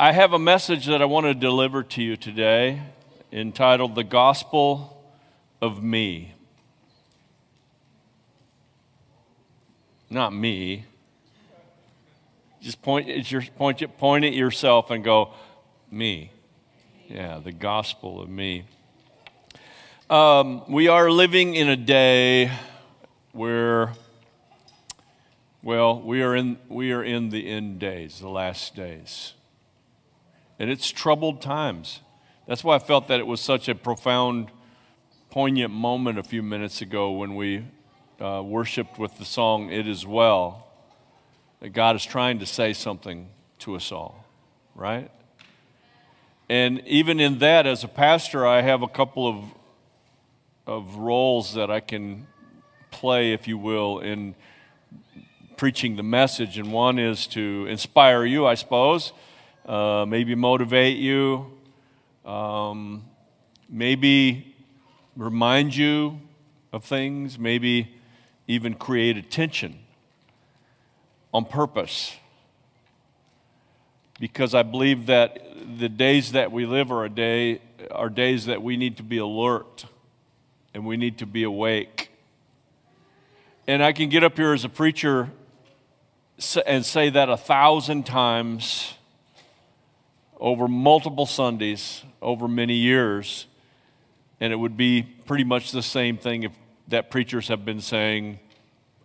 I have a message that I want to deliver to you today entitled The Gospel of Me. Not me. Just point at, your, point, point at yourself and go, Me. Yeah, the gospel of me. Um, we are living in a day where, well, we are, in, we are in the end days, the last days. And it's troubled times. That's why I felt that it was such a profound, poignant moment a few minutes ago when we uh, worshiped with the song It Is Well. That God is trying to say something to us all, right? And even in that, as a pastor, I have a couple of of roles that I can play, if you will, in preaching the message. And one is to inspire you, I suppose, uh, maybe motivate you, um, maybe remind you of things, maybe even create attention on purpose. Because I believe that the days that we live are a day are days that we need to be alert and we need to be awake. And I can get up here as a preacher and say that a thousand times over multiple Sundays, over many years, and it would be pretty much the same thing if that preachers have been saying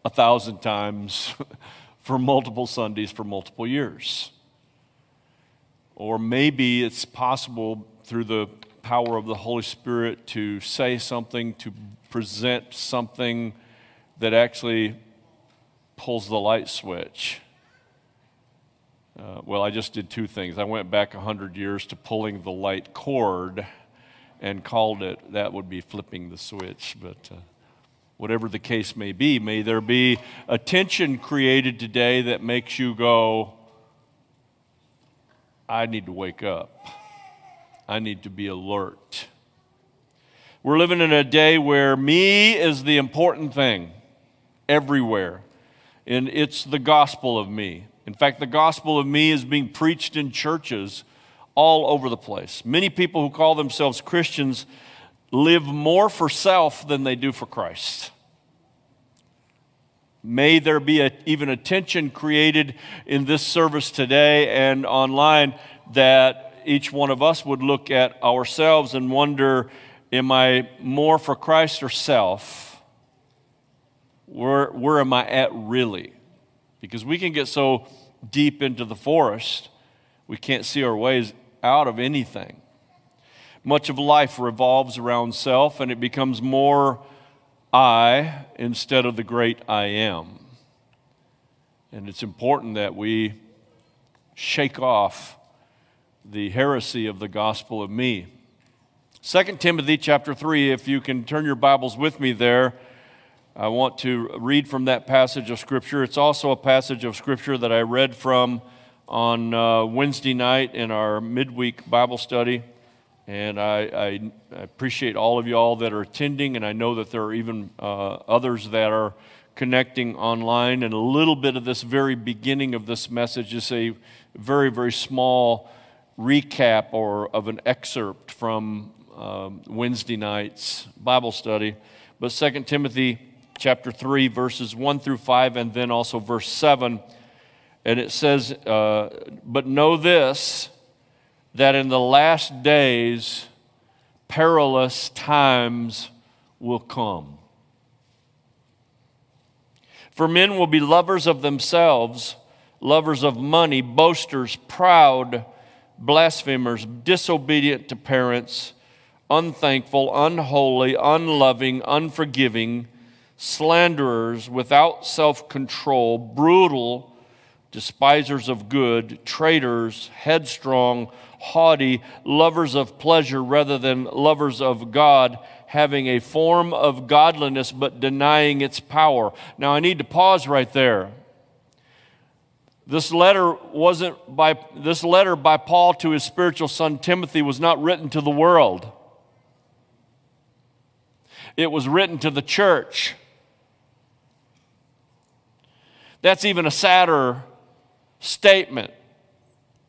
a thousand times for multiple Sundays for multiple years. Or maybe it's possible through the power of the Holy Spirit to say something, to present something that actually pulls the light switch. Uh, well, I just did two things. I went back 100 years to pulling the light cord and called it, that would be flipping the switch. But uh, whatever the case may be, may there be a tension created today that makes you go, I need to wake up. I need to be alert. We're living in a day where me is the important thing everywhere. And it's the gospel of me. In fact, the gospel of me is being preached in churches all over the place. Many people who call themselves Christians live more for self than they do for Christ. May there be a, even a tension created in this service today and online that each one of us would look at ourselves and wonder Am I more for Christ or self? Where, where am I at really? Because we can get so deep into the forest, we can't see our ways out of anything. Much of life revolves around self, and it becomes more I instead of the great I am. And it's important that we shake off the heresy of the gospel of me. 2 Timothy chapter 3, if you can turn your Bibles with me there, I want to read from that passage of Scripture. It's also a passage of Scripture that I read from on uh, Wednesday night in our midweek Bible study. And I, I, appreciate all of you all that are attending, and I know that there are even uh, others that are connecting online. And a little bit of this very beginning of this message is a very, very small recap or of an excerpt from um, Wednesday night's Bible study. But 2 Timothy chapter 3, verses 1 through 5, and then also verse 7. And it says, uh, But know this, that in the last days perilous times will come. For men will be lovers of themselves, lovers of money, boasters, proud blasphemers, disobedient to parents, unthankful, unholy, unloving, unforgiving, slanderers, without self control, brutal, despisers of good, traitors, headstrong, haughty, lovers of pleasure rather than lovers of God, having a form of godliness but denying its power. Now I need to pause right there. This letter wasn't by this letter by Paul to his spiritual son Timothy was not written to the world. It was written to the church. That's even a sadder statement.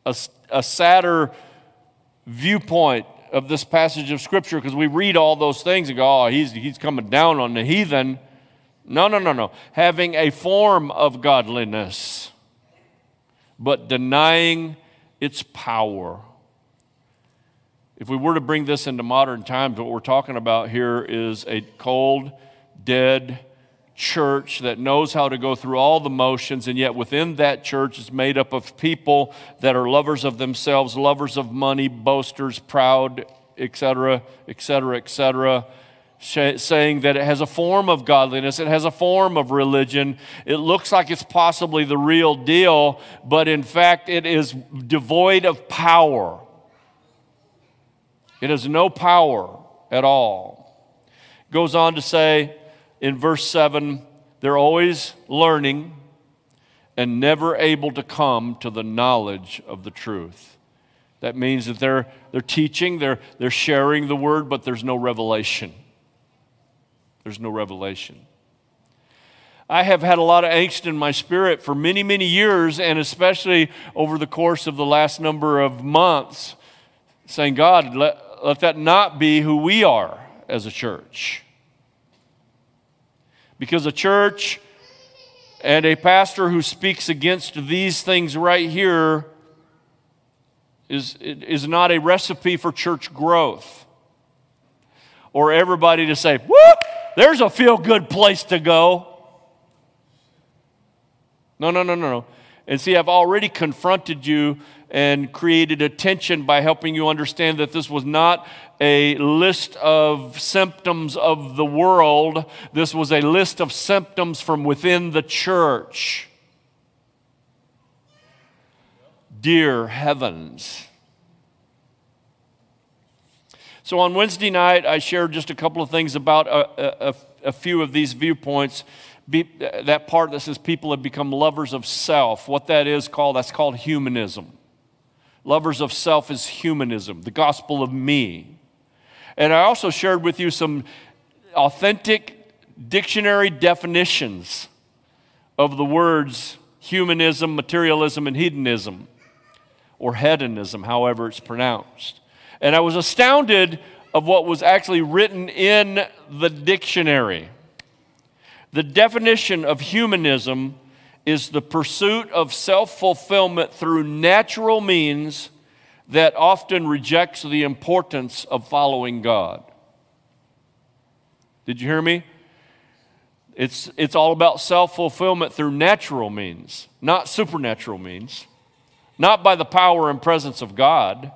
a, a sadder viewpoint of this passage of Scripture because we read all those things and go, oh, he's, he's coming down on the heathen. No, no, no, no. Having a form of godliness, but denying its power. If we were to bring this into modern times, what we're talking about here is a cold, dead church that knows how to go through all the motions, and yet within that church is made up of people that are lovers of themselves, lovers of money, boasters, proud, etc., etc., etc saying that it has a form of godliness, it has a form of religion. It looks like it's possibly the real deal, but in fact, it is devoid of power. It has no power at all. Goes on to say in verse 7 they're always learning and never able to come to the knowledge of the truth. That means that they're, they're teaching, they're, they're sharing the word, but there's no revelation. There's no revelation. I have had a lot of angst in my spirit for many, many years, and especially over the course of the last number of months, saying, God, let, let that not be who we are as a church. Because a church and a pastor who speaks against these things right here is, is not a recipe for church growth. Or everybody to say, whoop, there's a feel good place to go. No, no, no, no, no. And see, I've already confronted you and created attention by helping you understand that this was not a list of symptoms of the world, this was a list of symptoms from within the church. Dear heavens. So on Wednesday night, I shared just a couple of things about a, a, a few of these viewpoints. Be, that part that says people have become lovers of self. What that is called, that's called humanism. Lovers of self is humanism, the gospel of me. And I also shared with you some authentic dictionary definitions of the words humanism, materialism, and hedonism, or hedonism, however it's pronounced. And I was astounded of what was actually written in the dictionary. The definition of humanism is the pursuit of self fulfillment through natural means that often rejects the importance of following God. Did you hear me? It's, it's all about self fulfillment through natural means, not supernatural means, not by the power and presence of God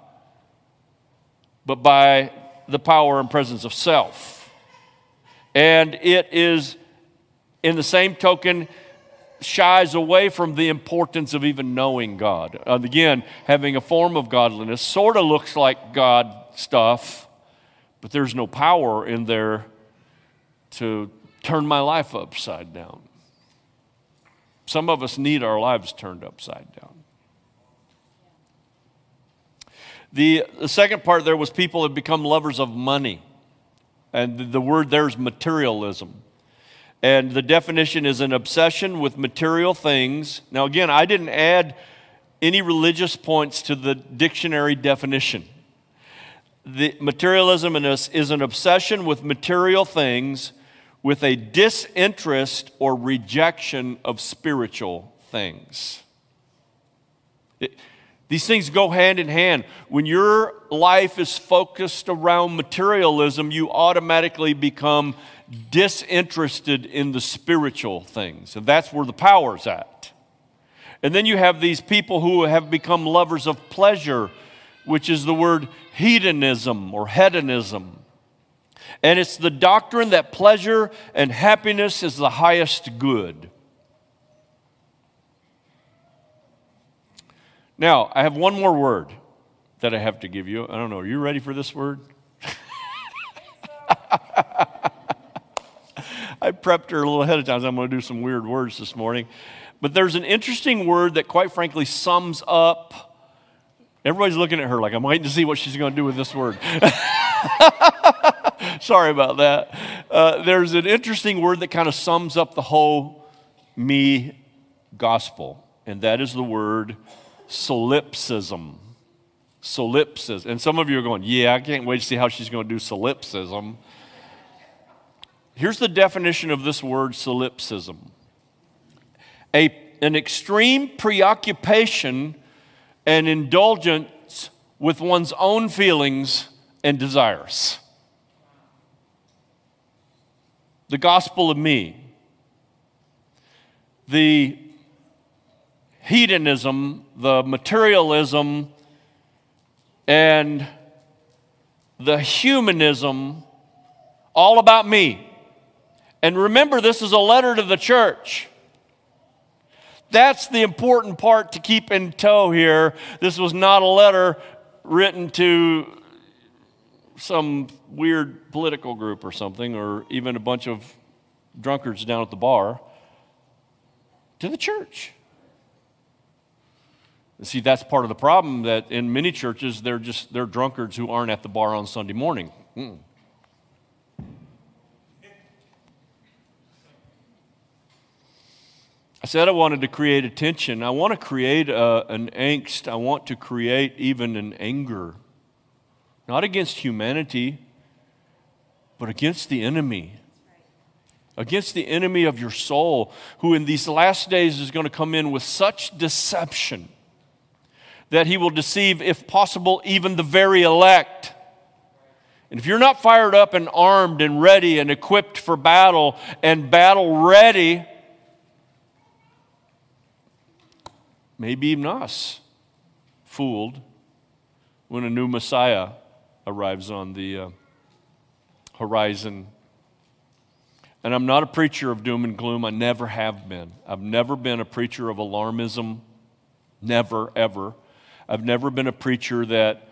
but by the power and presence of self. And it is, in the same token, shies away from the importance of even knowing God. And again, having a form of godliness sort of looks like God stuff, but there's no power in there to turn my life upside down. Some of us need our lives turned upside down. The, the second part there was people have become lovers of money. And the word there is materialism. And the definition is an obsession with material things. Now, again, I didn't add any religious points to the dictionary definition. The materialism in us is an obsession with material things with a disinterest or rejection of spiritual things. It, these things go hand in hand. When your life is focused around materialism, you automatically become disinterested in the spiritual things. And that's where the power's at. And then you have these people who have become lovers of pleasure, which is the word hedonism or hedonism. And it's the doctrine that pleasure and happiness is the highest good. Now, I have one more word that I have to give you. I don't know, are you ready for this word? I prepped her a little ahead of time. I'm going to do some weird words this morning. But there's an interesting word that, quite frankly, sums up. Everybody's looking at her like, I'm waiting to see what she's going to do with this word. Sorry about that. Uh, there's an interesting word that kind of sums up the whole me gospel, and that is the word solipsism. Solipsism. And some of you are going, yeah, I can't wait to see how she's going to do solipsism. Here's the definition of this word solipsism a, an extreme preoccupation and indulgence with one's own feelings and desires. The gospel of me. The hedonism, the materialism, and the humanism all about me. And remember, this is a letter to the church. That's the important part to keep in tow here. This was not a letter written to some weird political group or something, or even a bunch of drunkards down at the bar, to the church. See, that's part of the problem that in many churches, they're just they're drunkards who aren't at the bar on Sunday morning. Mm. I said I wanted to create attention. I want to create a, uh, an angst. I want to create even an anger. Not against humanity, but against the enemy. Against the enemy of your soul, who in these last days is going to come in with such deception that he will deceive, if possible, even the very elect. And if you're not fired up and armed and ready and equipped for battle and battle ready, maybe even us fooled when a new Messiah arrives on the uh, horizon. And I'm not a preacher of doom and gloom. I never have been. I've never been a preacher of alarmism. Never, ever. I've never been a preacher that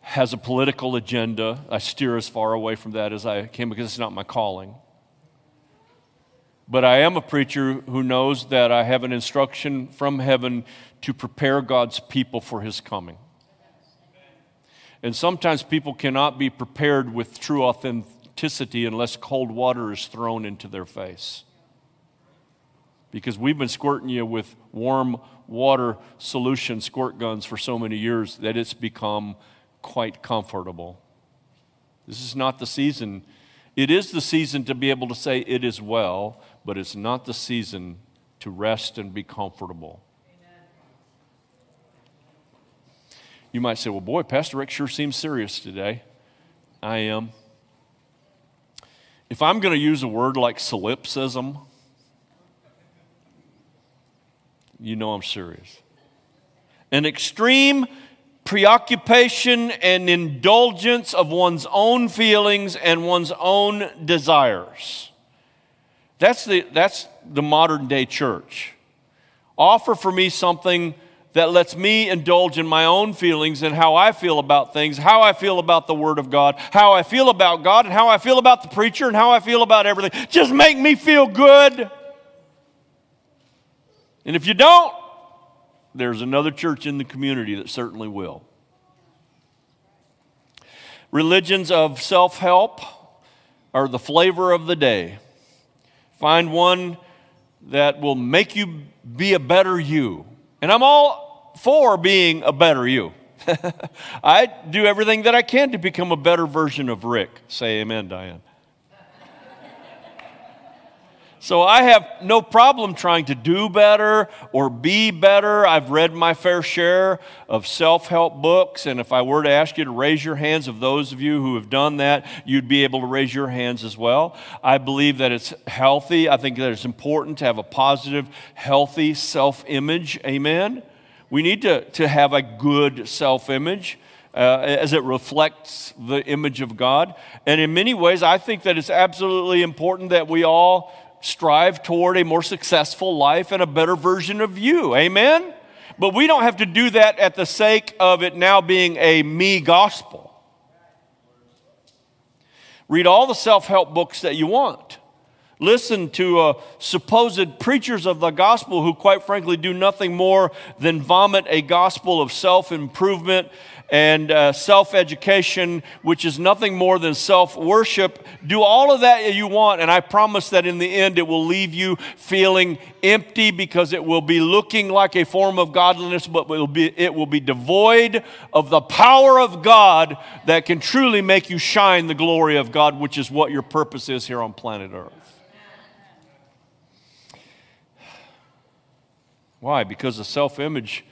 has a political agenda. I steer as far away from that as I can because it's not my calling. But I am a preacher who knows that I have an instruction from heaven to prepare God's people for his coming. And sometimes people cannot be prepared with true authenticity unless cold water is thrown into their face. Because we've been squirting you with warm water solution squirt guns for so many years that it's become quite comfortable. This is not the season. It is the season to be able to say it is well, but it's not the season to rest and be comfortable. You might say, well, boy, Pastor Rick sure seems serious today. I am. If I'm going to use a word like solipsism, you know I'm serious. An extreme preoccupation and indulgence of one's own feelings and one's own desires. That's the, that's the modern day church. Offer for me something that lets me indulge in my own feelings and how I feel about things, how I feel about the Word of God, how I feel about God, and how I feel about the preacher, and how I feel about everything. Just make me feel good. And if you don't, there's another church in the community that certainly will. Religions of self help are the flavor of the day. Find one that will make you be a better you. And I'm all for being a better you. I do everything that I can to become a better version of Rick. Say amen, Diane. So I have no problem trying to do better or be better. I've read my fair share of self help books, and if I were to ask you to raise your hands, of those of you who have done that, you'd be able to raise your hands as well. I believe that it's healthy. I think that it's important to have a positive, healthy self image. Amen. We need to, to have a good self image. Uh, as it reflects the image of God. And in many ways, I think that it's absolutely important that we all strive toward a more successful life and a better version of you. Amen? But we don't have to do that at the sake of it now being a me gospel. Read all the self help books that you want. listen to uh, supposed preachers of the gospel who, quite frankly, do nothing more than vomit a gospel of self improvement and uh, self education, which is nothing more than self worship. Do all of that you want, and I promise that in the end it will leave you feeling empty because it will be looking like a form of godliness, but it will be, it will be devoid of the power of God that can truly make you shine the glory of God, which is what your purpose is here on planet Earth. Why? Because the self image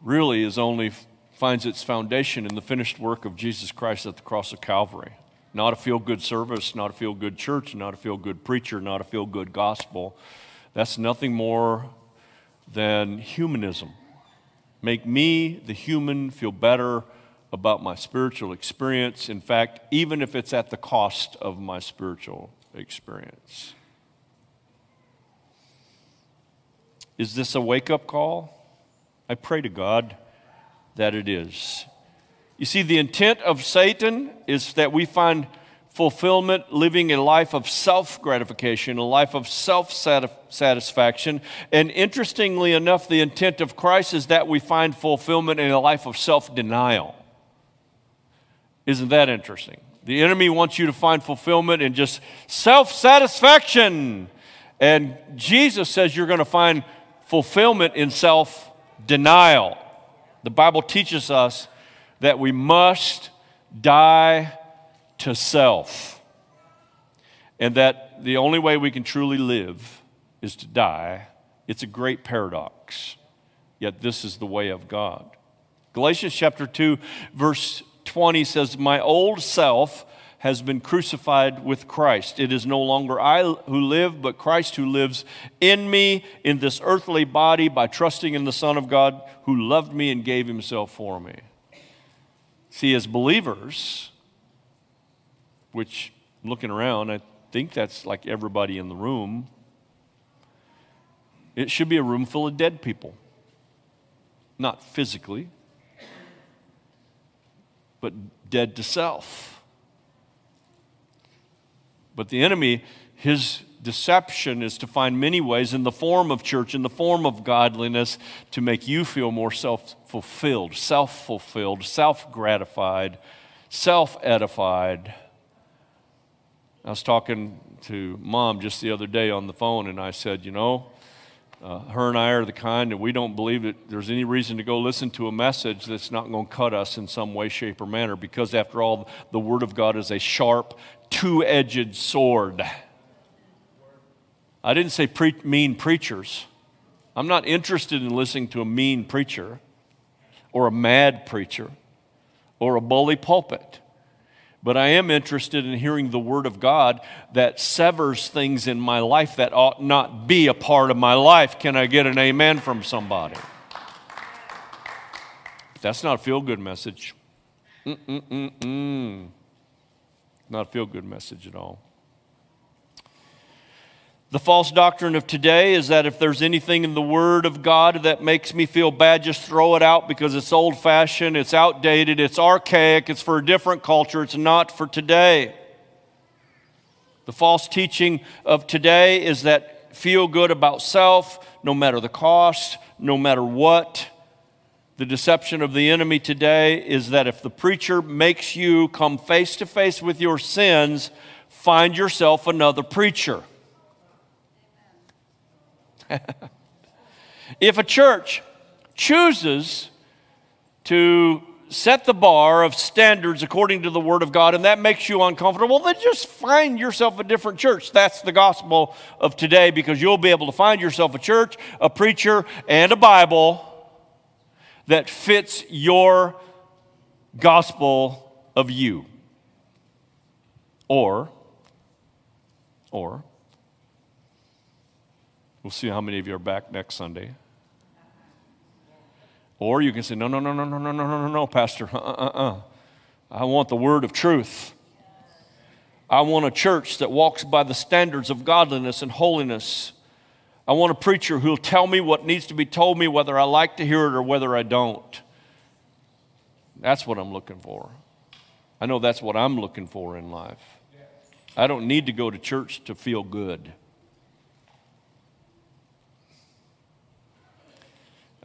really is only finds its foundation in the finished work of Jesus Christ at the cross of Calvary. Not a feel good service, not a feel good church, not a feel good preacher, not a feel good gospel. That's nothing more than humanism. Make me, the human, feel better about my spiritual experience. In fact, even if it's at the cost of my spiritual experience. Is this a wake up call? I pray to God that it is. You see, the intent of Satan is that we find fulfillment living a life of self gratification, a life of self satisfaction. And interestingly enough, the intent of Christ is that we find fulfillment in a life of self denial. Isn't that interesting? The enemy wants you to find fulfillment in just self satisfaction. And Jesus says you're going to find fulfillment in self denial. The Bible teaches us that we must die to self. And that the only way we can truly live is to die. It's a great paradox. Yet this is the way of God. Galatians chapter 2, verse 20 says, My old self has been crucified with Christ. It is no longer I who live, but Christ who lives in me in this earthly body by trusting in the Son of God who loved me and gave himself for me. See, as believers, which looking around, I think that's like everybody in the room, it should be a room full of dead people. Not physically, but dead to self. But the enemy, his deception is to find many ways in the form of church, in the form of godliness, to make you feel more self fulfilled, self fulfilled, self gratified, self edified. I was talking to mom just the other day on the phone, and I said, You know, uh, her and I are the kind that we don't believe that there's any reason to go listen to a message that's not going to cut us in some way, shape, or manner because, after all, the Word of God is a sharp, two edged sword. I didn't say pre- mean preachers. I'm not interested in listening to a mean preacher or a mad preacher or a bully pulpit. But I am interested in hearing the Word of God that severs things in my life that ought not be a part of my life. Can I get an amen from somebody? That's not a feel good message. Mm-mm-mm-mm. Not a feel good message at all. The false doctrine of today is that if there's anything in the Word of God that makes me feel bad, just throw it out because it's old fashioned, it's outdated, it's archaic, it's for a different culture, it's not for today. The false teaching of today is that feel good about self, no matter the cost, no matter what. The deception of the enemy today is that if the preacher makes you come face to face with your sins, find yourself another preacher. if a church chooses to set the bar of standards according to the Word of God and that makes you uncomfortable, then just find yourself a different church. That's the gospel of today because you'll be able to find yourself a church, a preacher, and a Bible that fits your gospel of you. Or, or, we'll see how many of you are back next Sunday. Or you can say, no, no, no, no, no, no, no, no, no, no, Pastor. Uh, uh, uh. I want the word of truth. I want a church that walks by the standards of godliness and holiness. I want a preacher who'll tell me what needs to be told me, whether I like to hear it or whether I don't. That's what I'm looking for. I know that's what I'm looking for in life. I don't need to go to church to feel good.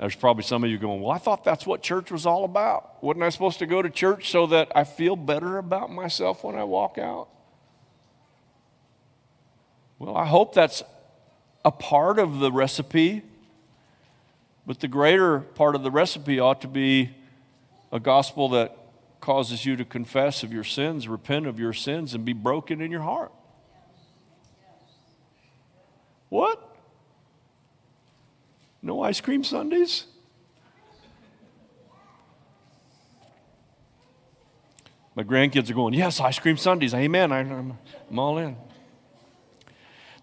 There's probably some of you going, Well, I thought that's what church was all about. Wasn't I supposed to go to church so that I feel better about myself when I walk out? Well, I hope that's a part of the recipe, but the greater part of the recipe ought to be a gospel that causes you to confess of your sins, repent of your sins, and be broken in your heart. What? No ice cream Sundays? My grandkids are going, Yes, ice cream Sundays. Amen. I'm, I'm all in.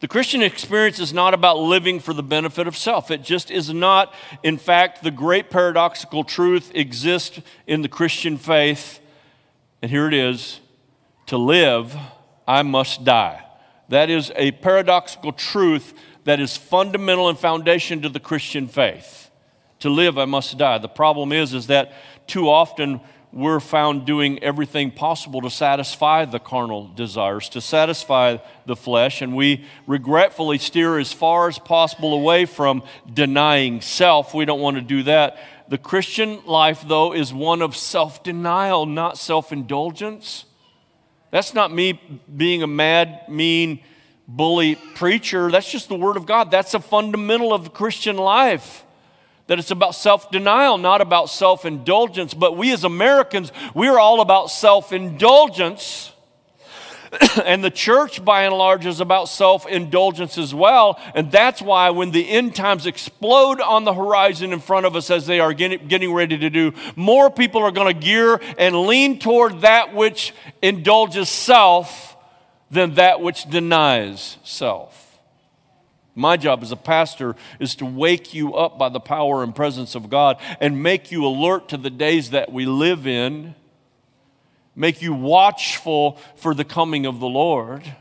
The Christian experience is not about living for the benefit of self. It just is not. In fact, the great paradoxical truth exists in the Christian faith. And here it is to live, I must die. That is a paradoxical truth that is fundamental and foundation to the Christian faith. To live, I must die. The problem is, is that too often we're found doing everything possible to satisfy the carnal desires, to satisfy the flesh, and we regretfully steer as far as possible away from denying self. We don't want to do that. The Christian life, though, is one of self denial, not self indulgence. That's not me being a mad, mean, bully preacher. That's just the Word of God. That's a fundamental of the Christian life. That it's about self denial, not about self indulgence. But we as Americans, we're all about self indulgence. and the church, by and large, is about self indulgence as well. And that's why when the end times explode on the horizon in front of us, as they are getting, getting ready to do, more people are going to gear and lean toward that which indulges self than that which denies self. My job as a pastor is to wake you up by the power and presence of God and make you alert to the days that we live in, make you watchful for the coming of the Lord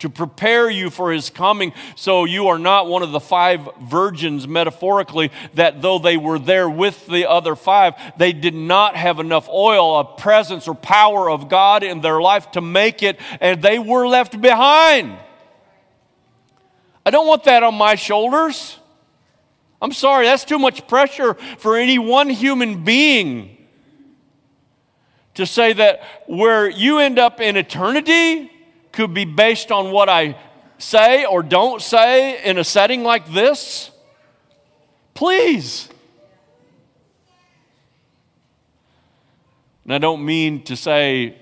to prepare you for his coming. So you are not one of the five virgins metaphorically that though they were there with the other five they did not have enough oil a presence or power of god in their life to make it and they were left behind. I don't want that on my shoulders. I'm sorry that's too much pressure for any one human being to say that where you end up in eternity could be based on what I say or don't say in a setting like this? Please. And I don't mean to say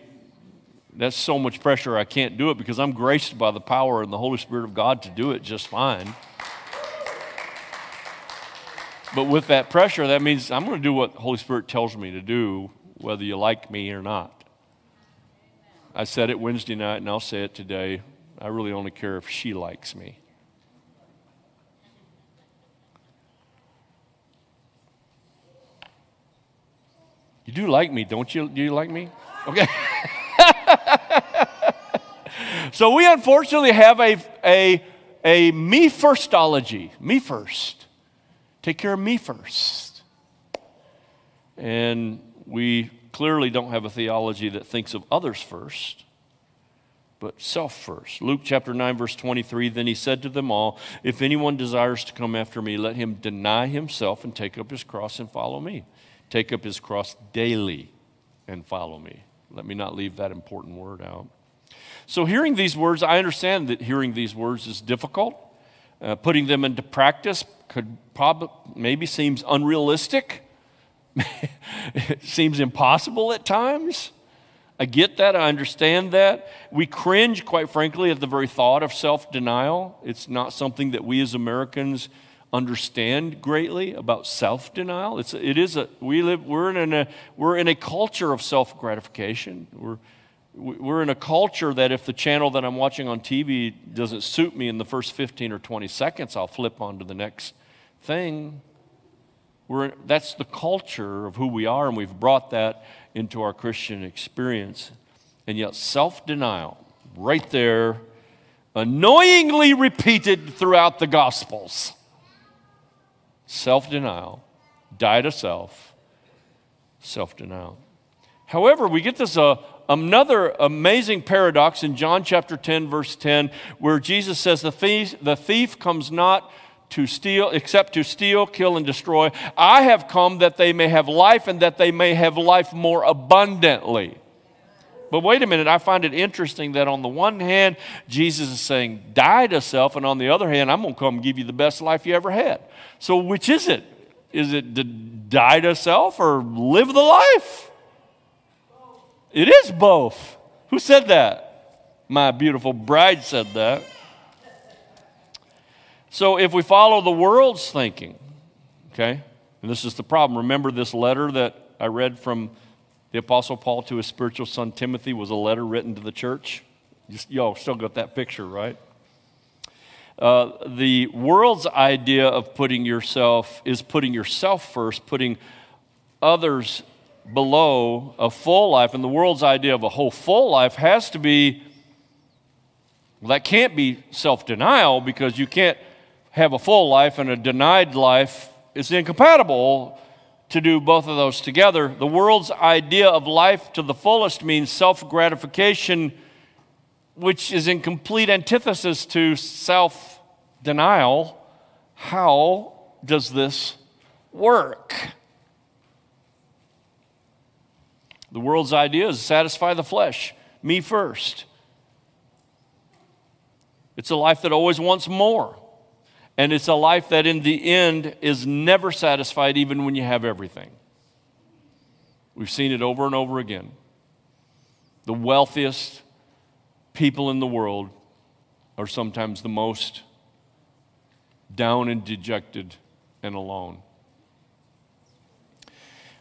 that's so much pressure I can't do it because I'm graced by the power and the Holy Spirit of God to do it just fine. But with that pressure, that means I'm going to do what the Holy Spirit tells me to do, whether you like me or not. I said it Wednesday night and I'll say it today. I really only care if she likes me. You do like me, don't you? Do you like me? Okay. so we unfortunately have a, a, a me firstology. Me first. Take care of me first. And we clearly don't have a theology that thinks of others first, but self first. Luke chapter 9, verse 23 Then he said to them all, If anyone desires to come after me, let him deny himself and take up his cross and follow me. Take up his cross daily and follow me. Let me not leave that important word out. So, hearing these words, I understand that hearing these words is difficult. Uh, putting them into practice could probably maybe seems unrealistic. It seems impossible at times. I get that. I understand that. We cringe, quite frankly, at the very thought of self denial. It's not something that we as Americans understand greatly about self denial. It's, it is a, we live, we're in a, we're in a culture of self gratification. We're, we're in a culture that if the channel that I'm watching on TV doesn't suit me in the first 15 or 20 seconds, I'll flip on to the next thing. We're, that's the culture of who we are, and we've brought that into our Christian experience. And yet, self denial, right there, annoyingly repeated throughout the Gospels. Self denial, die to self, self denial. However, we get this uh, another amazing paradox in John chapter 10, verse 10, where Jesus says, The thief, the thief comes not to steal, except to steal, kill, and destroy. I have come that they may have life and that they may have life more abundantly. But wait a minute, I find it interesting that on the one hand, Jesus is saying, die to self, and on the other hand, I'm going to come give you the best life you ever had. So, which is it? Is it to die to self or live the life? It is both. Who said that? My beautiful bride said that. So, if we follow the world's thinking, okay, and this is the problem. Remember this letter that I read from the Apostle Paul to his spiritual son Timothy was a letter written to the church. Y'all still got that picture, right? Uh, the world's idea of putting yourself is putting yourself first, putting others below a full life. And the world's idea of a whole full life has to be well, that can't be self denial because you can't have a full life and a denied life. is incompatible to do both of those together. The world's idea of life to the fullest means self gratification, which is in complete antithesis to self denial. How does this work? The world's idea is satisfy the flesh, me first. It's a life that always wants more. And it's a life that in the end is never satisfied, even when you have everything. We've seen it over and over again. The wealthiest people in the world are sometimes the most down and dejected and alone.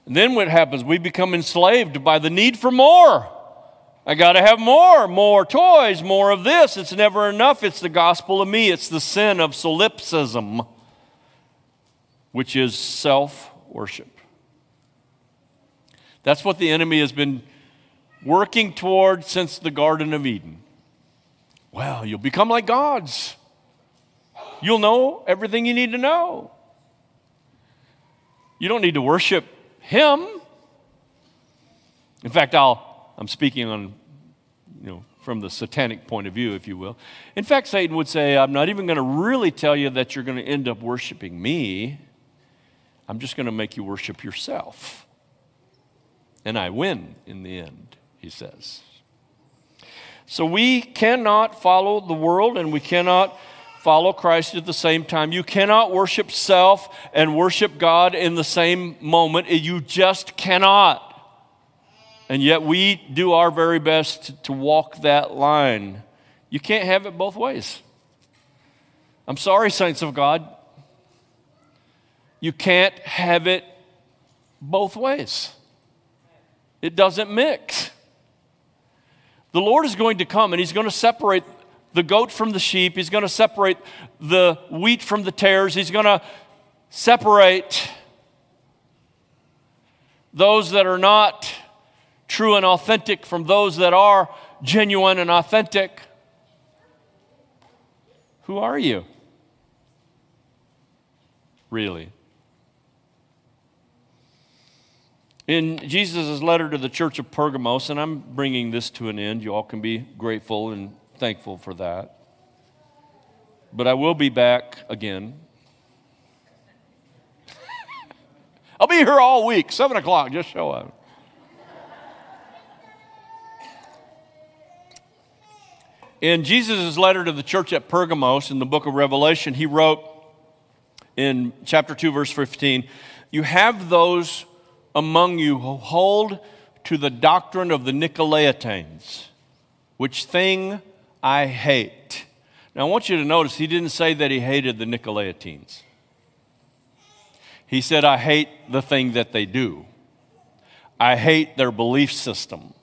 And then what happens? We become enslaved by the need for more. I got to have more, more toys, more of this. It's never enough. It's the gospel of me. It's the sin of solipsism, which is self worship. That's what the enemy has been working toward since the Garden of Eden. Well, you'll become like gods. You'll know everything you need to know. You don't need to worship him. In fact, I'll I'm speaking on, you know, from the satanic point of view, if you will. In fact, Satan would say, I'm not even going to really tell you that you're going to end up worshiping me. I'm just going to make you worship yourself. And I win in the end, he says. So we cannot follow the world and we cannot follow Christ at the same time. You cannot worship self and worship God in the same moment. You just cannot. And yet we do our very best to, walk that line. You can't have it both ways. I'm sorry, saints of God. You can't have it both ways. It doesn't mix. The Lord is going to come and He's going to separate the goat from the sheep. He's going to separate the wheat from the tares. He's going to separate those that are not true and authentic from those that are genuine and authentic. Who are you? Really? In Jesus' letter to the church of Pergamos, and I'm bringing this to an end, you all can be grateful and thankful for that. But I will be back again. I'll be here all week, 7 o'clock, just show up. In Jesus' letter to the church at Pergamos in the book of Revelation, he wrote in chapter 2, verse 15, You have those among you who hold to the doctrine of the Nicolaitans, which thing I hate. Now, I want you to notice he didn't say that he hated the Nicolaitans. He said, I hate the thing that they do. I hate their belief system.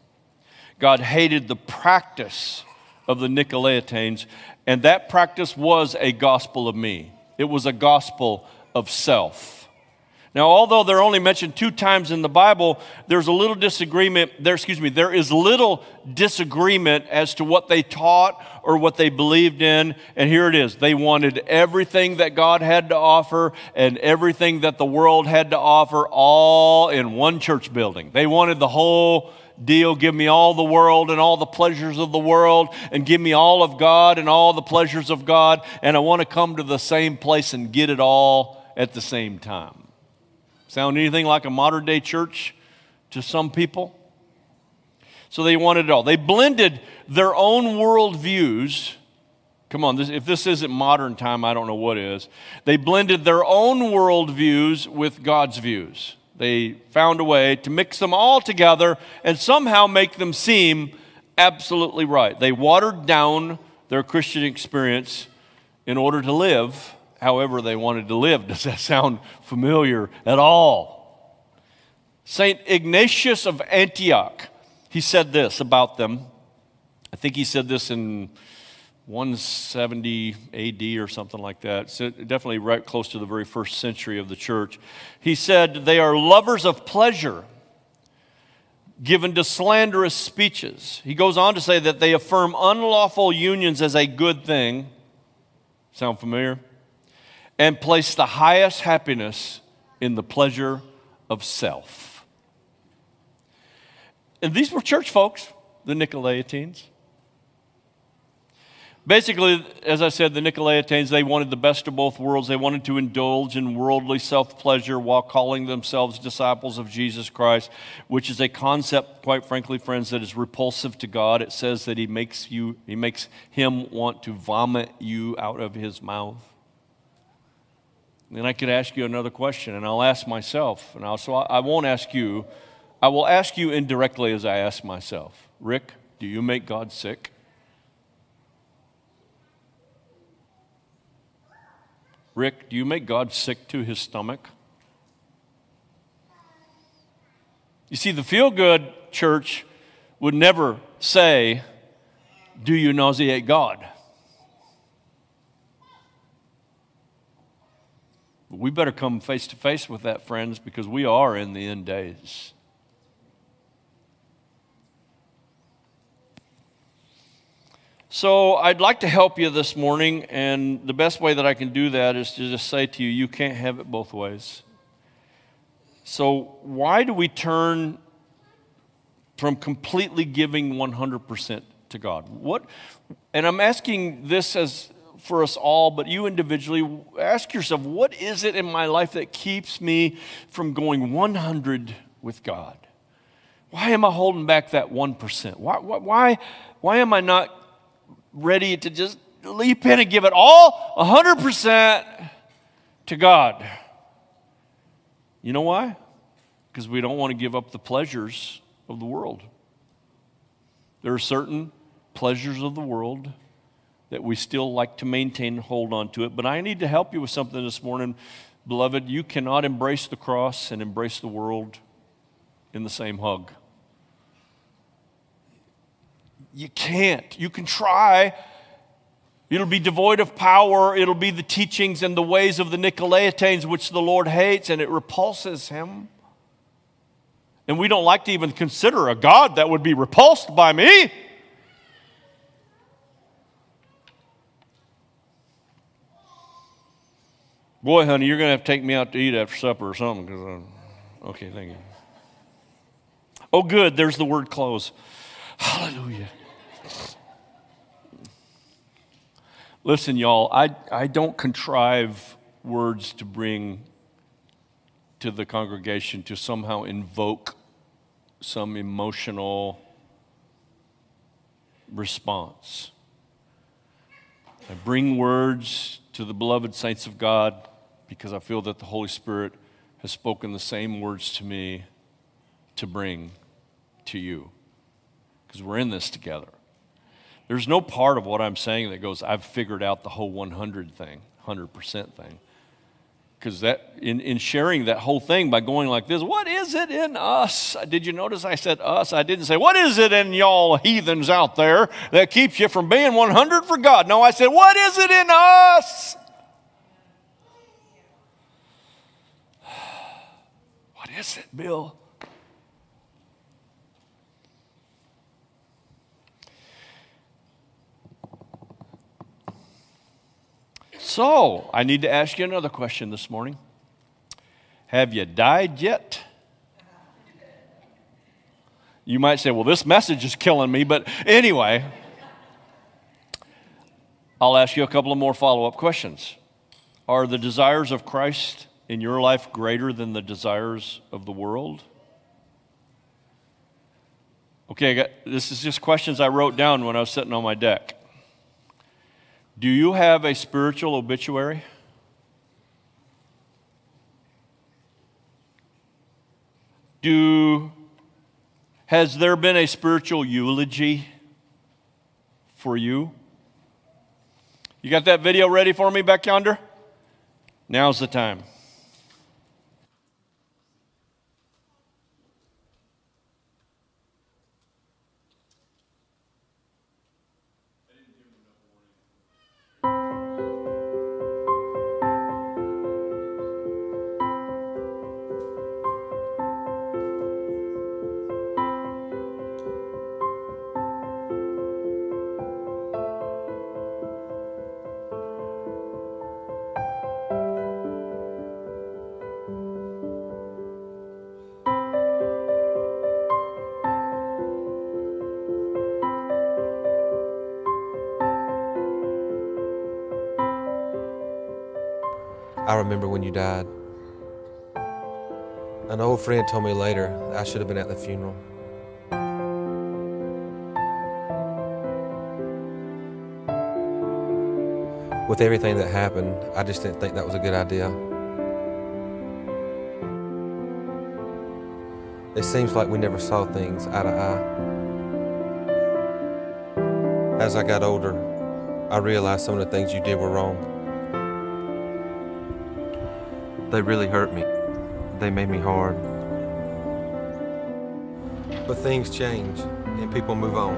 God hated the practice of the Nicolaitans, and that practice was a gospel of me. It was a gospel of self. Now, although they're only mentioned two times in the Bible, there's a little disagreement. There, excuse me, there is little disagreement as to what they taught or what they believed in. And here it is. They wanted everything that God had to offer and everything that the world had to offer all in one church building. They wanted the whole deal. Give me all the world and all the pleasures of the world, and give me all of God and all the pleasures of God. And I want to come to the same place and get it all at the same time. Sound anything like a modern day church to some people? So they wanted it all. They blended their own worldviews. Come on, this, if this isn't modern time, I don't know what is. They blended their own worldviews with God's views. They found a way to mix them all together and somehow make them seem absolutely right. They watered down their Christian experience in order to live however they wanted to live. Does that sound familiar at all? St. Ignatius of Antioch, he said this about them. I think he said this in 170 AD or something like that. So definitely right close to the very first century of the church. He said, They are lovers of pleasure, given to slanderous speeches. He goes on to say that they affirm unlawful unions as a good thing. Sound familiar? and place the highest happiness in the pleasure of self. And these were church folks, the Nicolaitans. Basically, as I said, the Nicolaitans, they wanted the best of both worlds. They wanted to indulge in worldly self pleasure while calling themselves disciples of Jesus Christ, which is a concept, quite frankly, friends, that is repulsive to God. It says that He makes you, He makes Him want to vomit you out of His mouth. Then I could ask you another question, and I'll ask myself, and I'll, so I won't ask you. I will ask you indirectly as I ask myself Rick, do you make God sick? Rick, do you make God sick to his stomach? You see, the feel good church would never say, Do you nauseate God? But we better come face to face with that, friends, because we are in the end days. So, I'd like to help you this morning, and the best way that I can do that is to just say to you, you can't have it both ways. So, why do we turn from completely giving 100% to God? What, and I'm asking this as for us all, but you individually, ask yourself what is it in my life that keeps me from going 100 with God? Why am I holding back that 1%? Why, why, why am I not ready to just leap in and give it all 100% to God? You know why? Because we don't want to give up the pleasures of the world. There are certain pleasures of the world that we still like to maintain and hold on to it. But I need to help you with something this morning. Beloved, you cannot embrace the cross and embrace the world in the same hug. You can't. You can try. It'll be devoid of power. It'll be the teachings and the ways of the Nicolaitans, which the Lord hates, and it repulses him. And we don't like to even consider a God that would be repulsed by me. Boy, honey, you're going to have to take me out to eat after supper or something. Cause I'm, okay, thank you. Oh, good. There's the word close. Hallelujah. Listen, y'all, I, I don't contrive words to bring to the congregation to somehow invoke some emotional response. I bring words to the beloved saints of God because I feel that the Holy Spirit has spoken the same words to me to bring to you because we're in this together. There's no part of what I'm saying that goes, I've figured out the whole 100 thing, 100% thing. Because that in, in sharing that whole thing by going like this what is it in us? Did you notice i said us? I didn't say what is it in y'all heathens out there that keeps you from being 100 for god? No i said what is it in us? What is it, Bill? So, I need to ask you another question this morning. Have you died yet? You might say, well, this message is killing me, but anyway, I'll ask you a couple of more follow up questions. Are the desires of Christ in your life greater than the desires of the world? Okay, got, this is just questions I wrote down when I was sitting on my deck. Do you have a spiritual obituary? Do has there been a spiritual eulogy for you? You got that video ready for me back yonder? Now's the time. You died. An old friend told me later I should have been at the funeral. With everything that happened, I just didn't think that was a good idea. It seems like we never saw things eye to eye. As I got older, I realized some of the things you did were wrong. They really hurt me. They made me hard. But things change and people move on.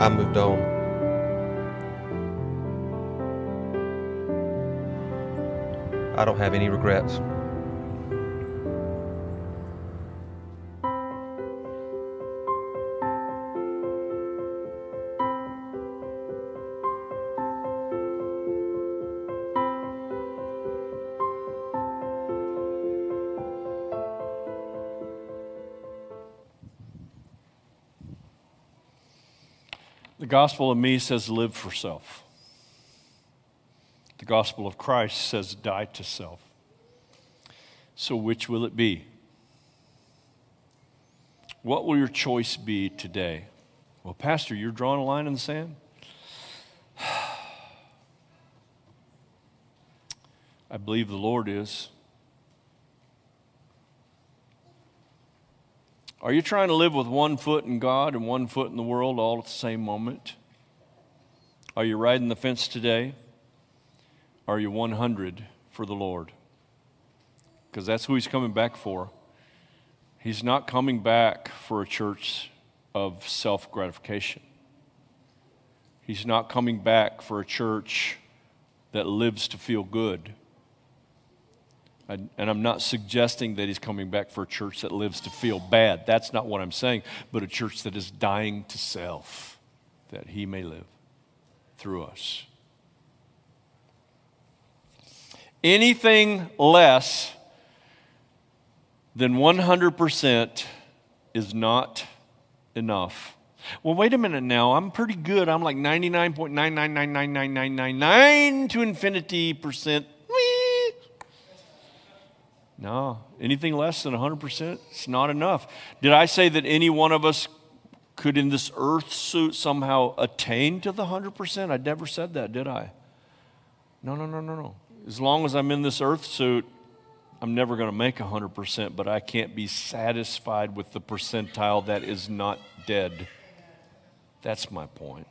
I moved on. I don't have any regrets. Gospel of me says live for self. The gospel of Christ says die to self. So, which will it be? What will your choice be today? Well, Pastor, you're drawing a line in the sand? I believe the Lord is. Are you trying to live with one foot in God and one foot in the world all at the same moment? Are you riding the fence today? Are you 100 for the Lord? Because that's who He's coming back for. He's not coming back for a church of self gratification. He's not coming back for a church that lives to feel good. And I'm not suggesting that he's coming back for a church that lives to feel bad. That's not what I'm saying, but a church that is dying to self, that he may live through us. Anything less than 100% is not enough. Well, wait a minute now. I'm pretty good. I'm like 99.9999999 to infinity percent no, anything less than 100%, it's not enough. Did I say that any one of us could, in this earth suit, somehow attain to the 100%? I never said that, did I? No, no, no, no, no. As long as I'm in this earth suit, I'm never going to make 100%, but I can't be satisfied with the percentile that is not dead. That's my point.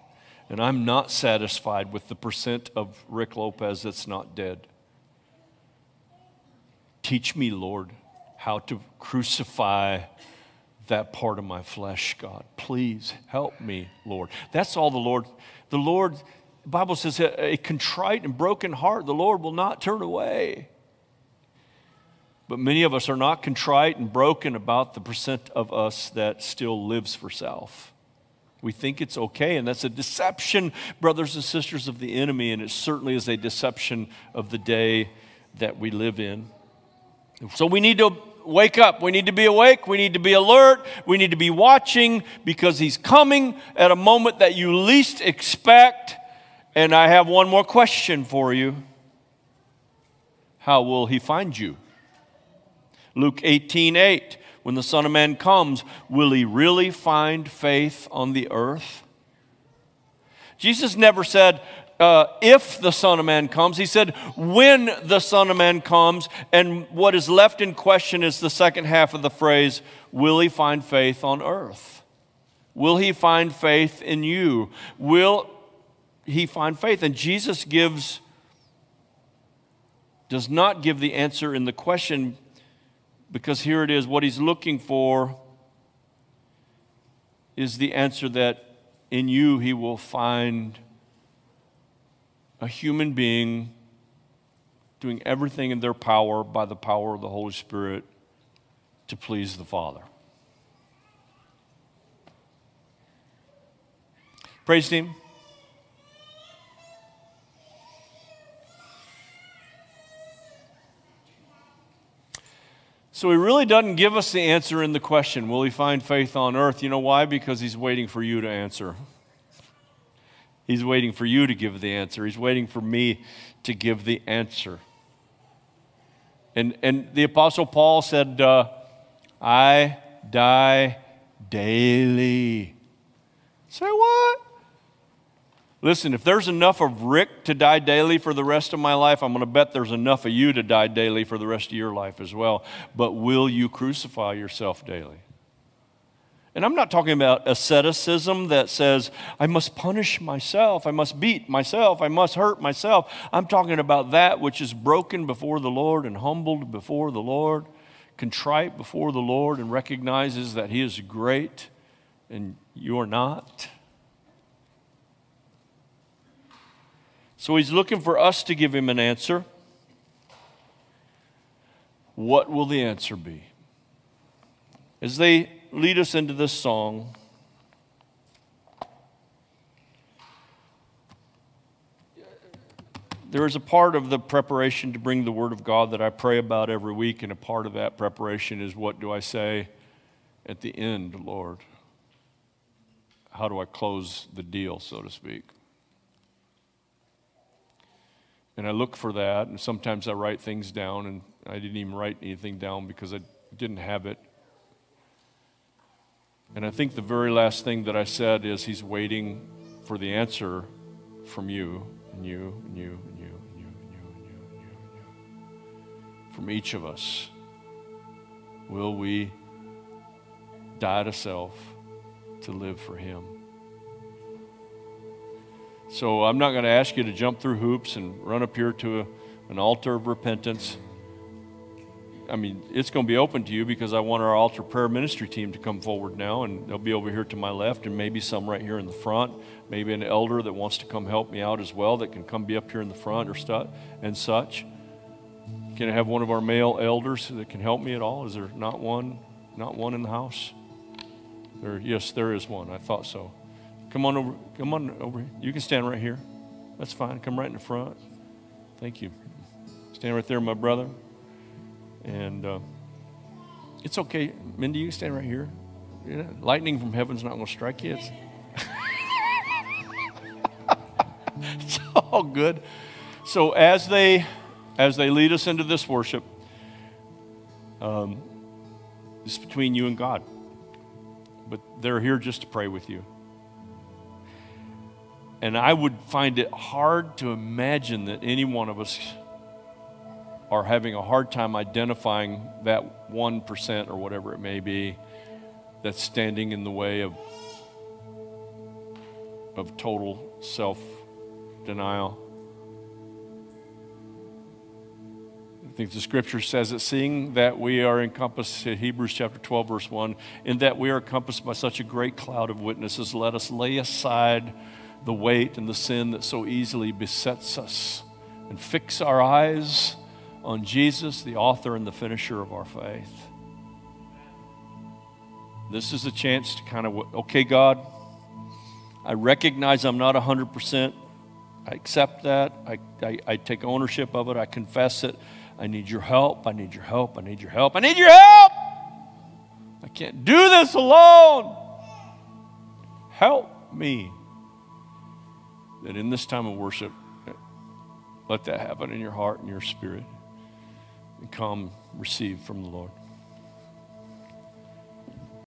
And I'm not satisfied with the percent of Rick Lopez that's not dead. Teach me, Lord, how to crucify that part of my flesh, God. Please help me, Lord. That's all the Lord. The Lord, the Bible says, a contrite and broken heart, the Lord will not turn away. But many of us are not contrite and broken about the percent of us that still lives for self. We think it's okay, and that's a deception, brothers and sisters of the enemy, and it certainly is a deception of the day that we live in. So we need to wake up. We need to be awake. We need to be alert. We need to be watching because he's coming at a moment that you least expect. And I have one more question for you How will he find you? Luke 18 8, when the Son of Man comes, will he really find faith on the earth? Jesus never said, uh, if the Son of Man comes. He said, when the Son of Man comes. And what is left in question is the second half of the phrase, will he find faith on earth? Will he find faith in you? Will he find faith? And Jesus gives, does not give the answer in the question because here it is what he's looking for is the answer that in you he will find a human being doing everything in their power by the power of the Holy Spirit to please the Father. Praise Him. So he really doesn't give us the answer in the question, will he find faith on earth? You know why? Because he's waiting for you to answer. He's waiting for you to give the answer. He's waiting for me to give the answer. And, and the Apostle Paul said, uh, I die daily. Say what? Listen, if there's enough of Rick to die daily for the rest of my life, I'm going to bet there's enough of you to die daily for the rest of your life as well. But will you crucify yourself daily? And I'm not talking about asceticism that says, I must punish myself, I must beat myself, I must hurt myself. I'm talking about that which is broken before the Lord and humbled before the Lord, contrite before the Lord, and recognizes that He is great and you are not. So he's looking for us to give him an answer. What will the answer be? As they lead us into this song, there is a part of the preparation to bring the Word of God that I pray about every week, and a part of that preparation is what do I say at the end, Lord? How do I close the deal, so to speak? And I look for that, and sometimes I write things down, and I didn't even write anything down because I didn't have it. And I think the very last thing that I said is He's waiting for the answer from you, and you, and you, and you, and you, and you, and you, and you, and you. From each of us. Will we die to self to live for Him? So I'm not going to ask you to jump through hoops and run up here to a, an altar of repentance. I mean, it's going to be open to you because I want our altar prayer ministry team to come forward now, and they'll be over here to my left, and maybe some right here in the front. Maybe an elder that wants to come help me out as well that can come be up here in the front or stuff and such. Can I have one of our male elders that can help me at all? Is there not one? Not one in the house? There, yes, there is one. I thought so. Come on over. Come on over. You can stand right here. That's fine. Come right in the front. Thank you. Stand right there, my brother. And uh, it's okay. Mindy, you stand right here. Yeah, lightning from heaven's not going to strike you. It's, it's all good. So as they as they lead us into this worship, um, it's between you and God. But they're here just to pray with you. And I would find it hard to imagine that any one of us are having a hard time identifying that 1% or whatever it may be that's standing in the way of, of total self denial. I think the scripture says it, seeing that we are encompassed, Hebrews chapter 12, verse 1, in that we are encompassed by such a great cloud of witnesses, let us lay aside the weight and the sin that so easily besets us and fix our eyes on Jesus, the author and the finisher of our faith. This is a chance to kind of, okay, God, I recognize I'm not 100%. I accept that. I, I, I, take ownership of it. I confess it. I need your help. I need your help. I need your help. I need your help. I can't do this alone. Help me. That in this time of worship, let that happen in your heart and your spirit. And come receive from the Lord.